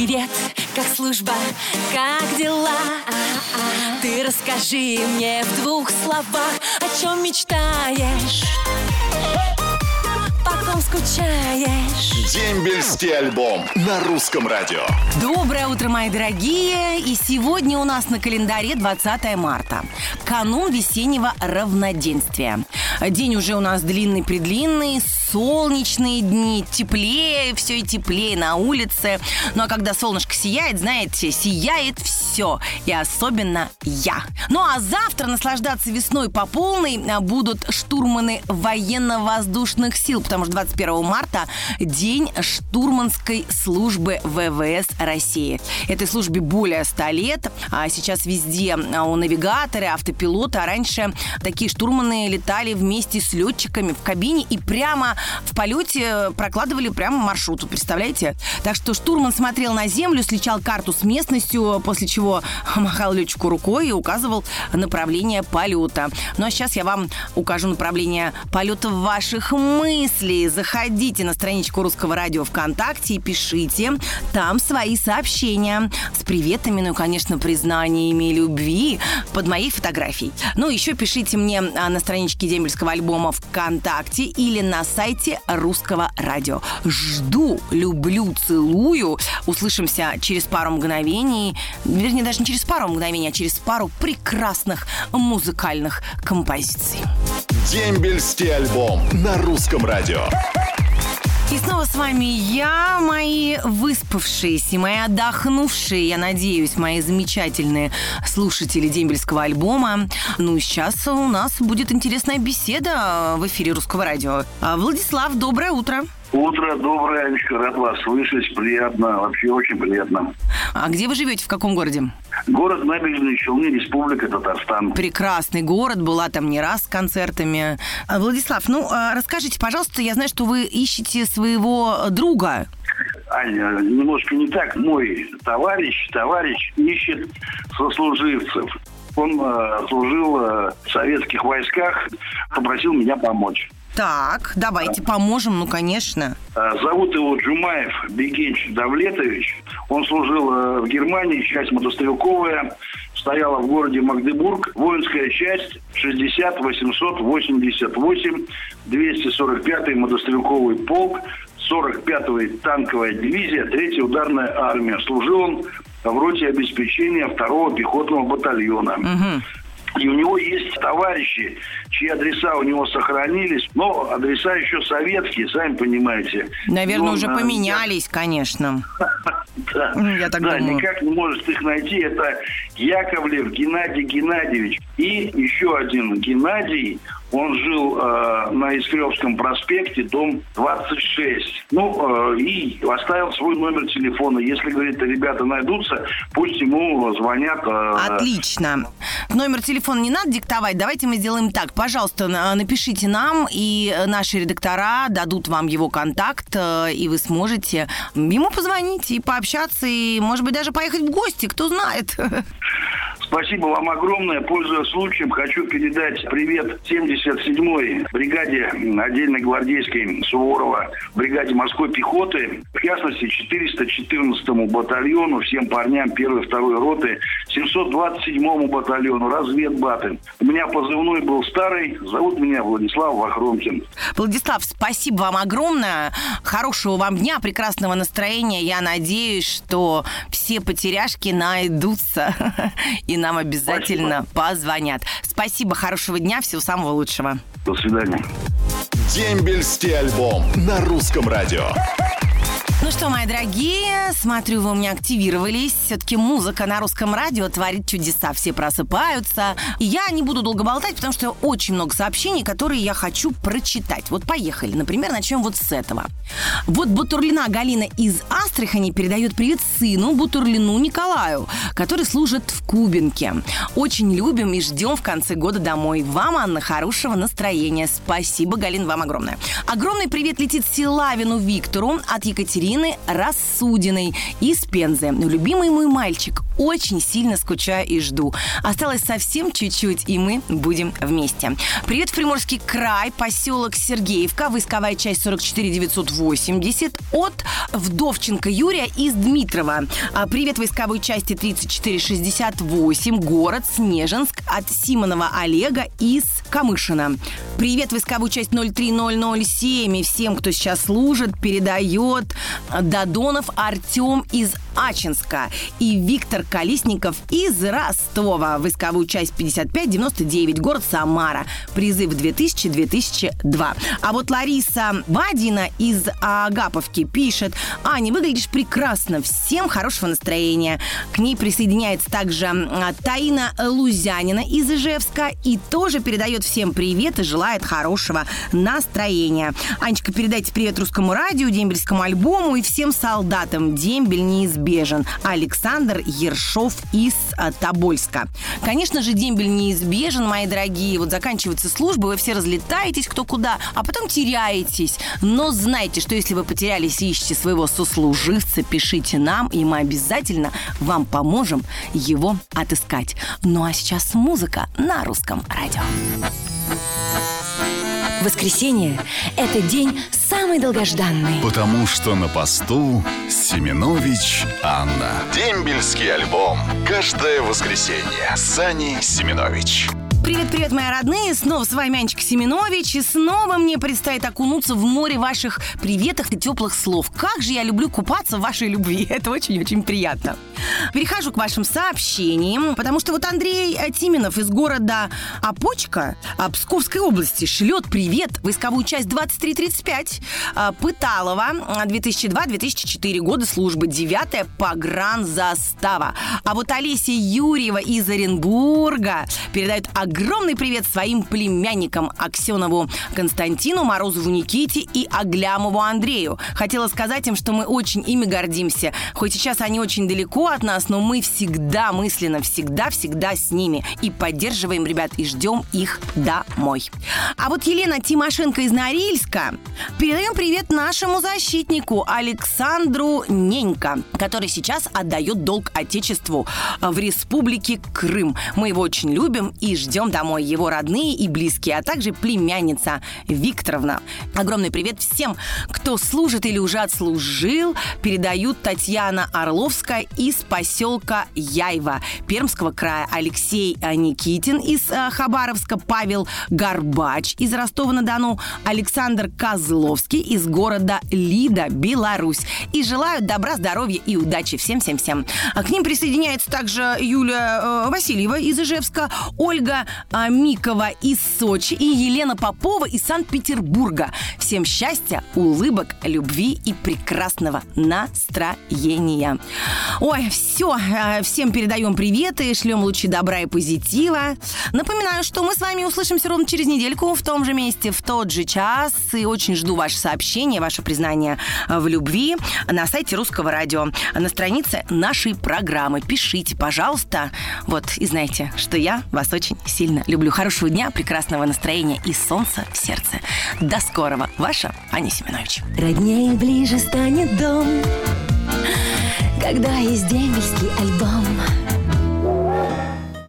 Привет, как служба, как дела? Ты расскажи мне в двух словах, о чем мечтаешь? По ком скучаешь? Дембельский альбом на русском радио. Доброе утро, мои дорогие! И сегодня у нас на календаре 20 марта. Канун весеннего равноденствия. День уже у нас длинный-предлинный, солнечные дни, теплее, все и теплее на улице. Ну а когда солнышко сияет, знаете, сияет все. И особенно я. Ну а завтра наслаждаться весной по полной а, будут штурманы военно-воздушных сил, потому что 21 марта день штурманской службы ВВС России. Этой службе более 100 лет. А сейчас везде а, у навигаторы, автопилоты. А раньше такие штурманы летали вместе с летчиками в кабине и прямо в полете прокладывали прямо маршрут. Представляете? Так что штурман смотрел на землю, сличал карту с местностью, после чего махал летчику рукой и указывал направление полета. Ну а сейчас я вам укажу направление полета ваших мыслей. Заходите на страничку Русского радио ВКонтакте и пишите там свои сообщения с приветами, ну и, конечно, признаниями любви под моей фотографией. Ну, еще пишите мне а, на страничке Дембельского альбома ВКонтакте или на сайте Русского радио. Жду, люблю, целую. Услышимся через пару мгновений. Вернее, даже не через пару мгновений, а через пару прекрасных музыкальных композиций. Дембельский альбом на русском радио. И снова с вами я, мои выспавшиеся, мои отдохнувшие, я надеюсь, мои замечательные слушатели дембельского альбома. Ну, сейчас у нас будет интересная беседа в эфире Русского радио. А, Владислав, доброе утро. Утро доброе, Анечка, рад вас слышать, приятно, вообще очень приятно. А где вы живете, в каком городе? Город Набережные Челны, Республика Татарстан. Прекрасный город, была там не раз с концертами. А, Владислав, ну, а, расскажите, пожалуйста, я знаю, что вы ищете своего друга. Аня, немножко не так. Мой товарищ, товарищ ищет сослуживцев. Он э, служил э, в советских войсках, попросил меня помочь. Так, давайте поможем, ну, конечно. Э, Зовут его Джумаев Бегенч Давлетович. Он служил э, в Германии, часть мотострелковая, стояла в городе Магдебург. Воинская часть 60 888 245 мотострелковый полк, 45-я танковая дивизия, 3-я ударная армия. Служил он в роте обеспечения 2-го пехотного батальона. И у него есть товарищи, чьи адреса у него сохранились, но адреса еще советские, сами понимаете. Наверное, Он, уже э, поменялись, конечно. Да, Я так да, думаю. никак не может их найти. Это Яковлев Геннадий Геннадьевич. И еще один Геннадий, он жил э, на Искревском проспекте, дом 26. Ну, э, и оставил свой номер телефона. Если, говорит, ребята найдутся, пусть ему звонят. э, Отлично. Номер телефона не надо диктовать. Давайте мы сделаем так. Пожалуйста, на- напишите нам, и наши редактора дадут вам его контакт, э, и вы сможете ему позвонить и пообщаться, и, может быть, даже поехать в гости, кто знает. Спасибо вам огромное. Пользуясь случаем, хочу передать привет 77-й бригаде отдельной гвардейской Суворова, бригаде морской пехоты, в частности 414-му батальону, всем парням первой и второй роты, 727-му батальону, разведбаты. У меня позывной был старый, зовут меня Владислав Вахромкин. Владислав, спасибо вам огромное. Хорошего вам дня, прекрасного настроения. Я надеюсь, что все потеряшки найдутся и нам обязательно позвонят. Спасибо, хорошего дня, всего самого лучшего. До свидания. Дембельский альбом на русском радио. Ну что, мои дорогие, смотрю, вы у меня активировались. Все-таки музыка на русском радио творит чудеса. Все просыпаются. Я не буду долго болтать, потому что очень много сообщений, которые я хочу прочитать. Вот поехали. Например, начнем вот с этого. Вот Бутурлина Галина из Астрахани передает привет сыну Бутурлину Николаю, который служит в Кубинке. Очень любим и ждем в конце года домой. Вам, Анна, хорошего настроения. Спасибо, Галин, вам огромное. Огромный привет летит Силавину Виктору от Екатерины Ирины Рассудиной из Пензы. Любимый мой мальчик, очень сильно скучаю и жду. Осталось совсем чуть-чуть, и мы будем вместе. Привет, Приморский край, поселок Сергеевка, войсковая часть 44 980 от Вдовченко Юрия из Дмитрова. А, Привет, войсковой части 3468, город Снежинск от Симонова Олега из Камышина. Привет, войсковую часть 03007 и всем, кто сейчас служит, передает Додонов Артем из Ачинска и Виктор Колесников из Ростова. Войсковую часть 5599, город Самара. Призыв 2000-2002. А вот Лариса Бадина из Агаповки пишет, Аня, выглядишь прекрасно, всем хорошего настроения. К ней присоединяется также Таина Лузянина из Ижевска и тоже передает всем привет и желает хорошего настроения. Анечка, передайте привет русскому радио, дембельскому альбому и всем солдатам. Дембель неизбежен. Александр Ершов из а, Тобольска. Конечно же, дембель неизбежен, мои дорогие. Вот заканчивается служба, вы все разлетаетесь кто куда, а потом теряетесь. Но знайте, что если вы потерялись и ищете своего сослуживца, пишите нам, и мы обязательно вам поможем его отыскать. Ну а сейчас музыка на русском радио. Воскресенье – это день самый долгожданный. Потому что на посту Семенович Анна. Дембельский альбом. Каждое воскресенье. Сани Семенович. Привет-привет, мои родные! Снова с вами Анечка Семенович, и снова мне предстоит окунуться в море ваших приветов и теплых слов. Как же я люблю купаться в вашей любви. Это очень-очень приятно. Перехожу к вашим сообщениям, потому что вот Андрей Тименов из города Опочка а, Псковской области шлет привет войсковую часть 2335 а, Пыталова 2002-2004 года службы 9 погранзастава. А вот Олеся Юрьева из Оренбурга передает огромный привет своим племянникам Аксенову Константину, Морозову Никите и Аглямову Андрею. Хотела сказать им, что мы очень ими гордимся. Хоть сейчас они очень далеко от нас, но мы всегда мысленно, всегда-всегда с ними. И поддерживаем ребят, и ждем их домой. А вот Елена Тимошенко из Норильска. Передаем привет нашему защитнику Александру Ненько, который сейчас отдает долг Отечеству в Республике Крым. Мы его очень любим и ждем домой его родные и близкие, а также племянница Викторовна. Огромный привет всем, кто служит или уже отслужил. Передают Татьяна Орловская из поселка Яйва Пермского края, Алексей Никитин из э, Хабаровска, Павел Горбач из Ростова-на-Дону, Александр Козловский из города Лида, Беларусь. И желают добра, здоровья и удачи всем-всем-всем. А к ним присоединяется также Юлия э, Васильева из Ижевска, Ольга э, Микова из Сочи и Елена Попова из Санкт-Петербурга. Всем счастья, улыбок, любви и прекрасного настроения. Ой, все, э, всем передаем приветы, шлем лучи добра и позитива. Напоминаю, что мы с вами услышимся ровно через недельку в том же месте, в тот же час. И очень жду ваше сообщение, ваше признание в любви на сайте Русского радио, на странице нашей программы. Пишите, пожалуйста. Вот, и знаете, что я вас очень сильно люблю. Хорошего дня, прекрасного настроения и солнца в сердце. До скорого. Ваша Аня Семенович. Роднее ближе станет дом, когда есть дембельский альбом.